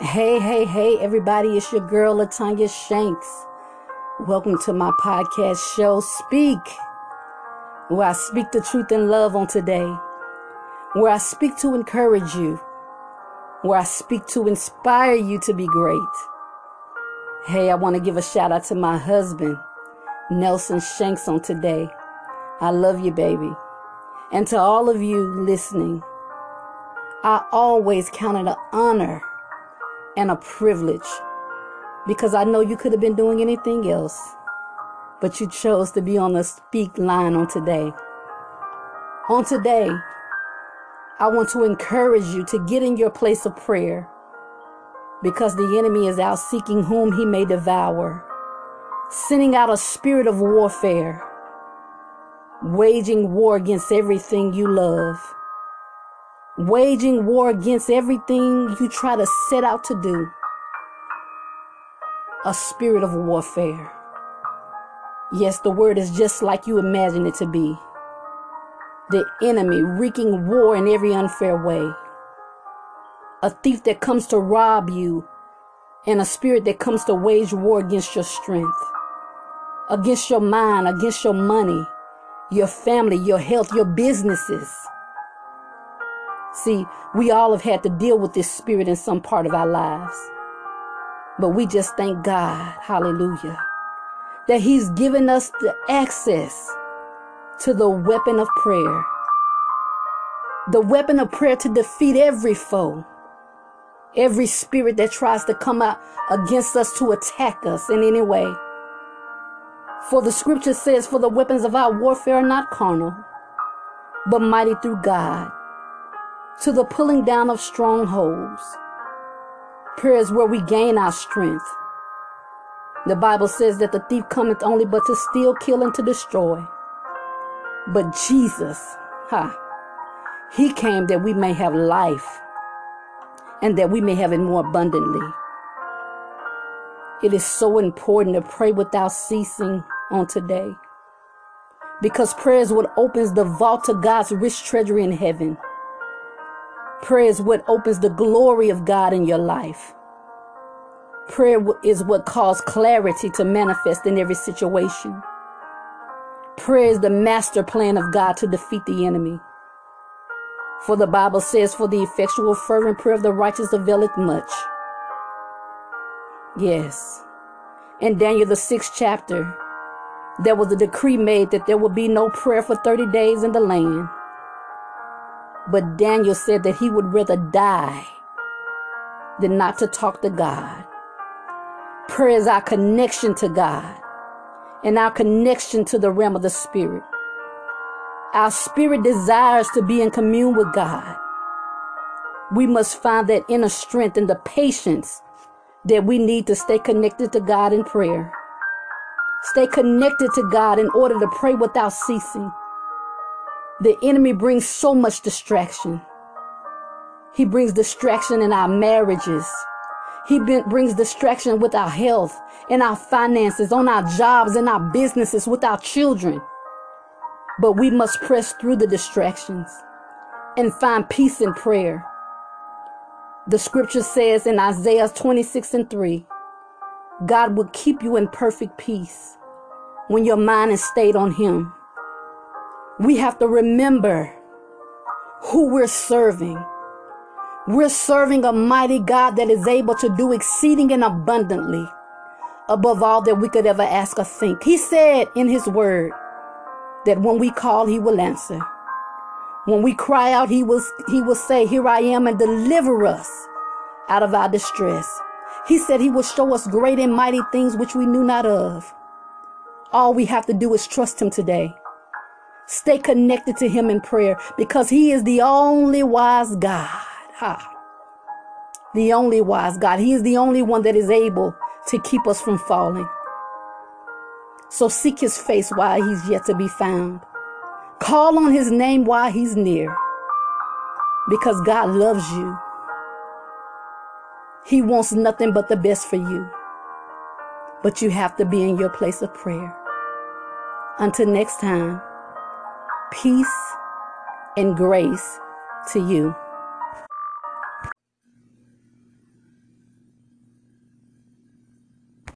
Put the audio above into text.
Hey, hey, hey, everybody, it's your girl, LaTanya Shanks. Welcome to my podcast show, Speak, where I speak the truth in love on today, where I speak to encourage you, where I speak to inspire you to be great. Hey, I want to give a shout out to my husband, Nelson Shanks, on today. I love you, baby. And to all of you listening, I always count it an honor and a privilege. Because I know you could have been doing anything else, but you chose to be on the speak line on today. On today, I want to encourage you to get in your place of prayer. Because the enemy is out seeking whom he may devour, sending out a spirit of warfare, waging war against everything you love waging war against everything you try to set out to do. A spirit of warfare. Yes, the word is just like you imagine it to be. The enemy wreaking war in every unfair way. A thief that comes to rob you, and a spirit that comes to wage war against your strength, against your mind, against your money, your family, your health, your businesses. See, we all have had to deal with this spirit in some part of our lives. But we just thank God, hallelujah, that He's given us the access to the weapon of prayer. The weapon of prayer to defeat every foe, every spirit that tries to come out against us to attack us in any way. For the scripture says, For the weapons of our warfare are not carnal, but mighty through God to the pulling down of strongholds. Prayer is where we gain our strength. The Bible says that the thief cometh only but to steal, kill, and to destroy. But Jesus, ha, he came that we may have life and that we may have it more abundantly. It is so important to pray without ceasing on today because prayer is what opens the vault to God's rich treasury in heaven. Prayer is what opens the glory of God in your life. Prayer is what causes clarity to manifest in every situation. Prayer is the master plan of God to defeat the enemy. For the Bible says, For the effectual, fervent prayer of the righteous availeth much. Yes. In Daniel, the sixth chapter, there was a decree made that there would be no prayer for 30 days in the land. But Daniel said that he would rather die than not to talk to God. Prayer is our connection to God and our connection to the realm of the Spirit. Our spirit desires to be in commune with God. We must find that inner strength and the patience that we need to stay connected to God in prayer. Stay connected to God in order to pray without ceasing. The enemy brings so much distraction. He brings distraction in our marriages. He brings distraction with our health, in our finances, on our jobs, in our businesses, with our children. But we must press through the distractions and find peace in prayer. The scripture says in Isaiah 26 and 3 God will keep you in perfect peace when your mind is stayed on Him we have to remember who we're serving. We're serving a mighty God that is able to do exceeding and abundantly above all that we could ever ask or think. He said in His word that when we call, He will answer. When we cry out, He will, he will say, Here I am, and deliver us out of our distress. He said He will show us great and mighty things which we knew not of. All we have to do is trust Him today. Stay connected to Him in prayer because He is the only wise God. Ha. The only wise God. He is the only one that is able to keep us from falling. So seek His face while He's yet to be found. Call on His name while He's near because God loves you. He wants nothing but the best for you. But you have to be in your place of prayer. Until next time peace and grace to you.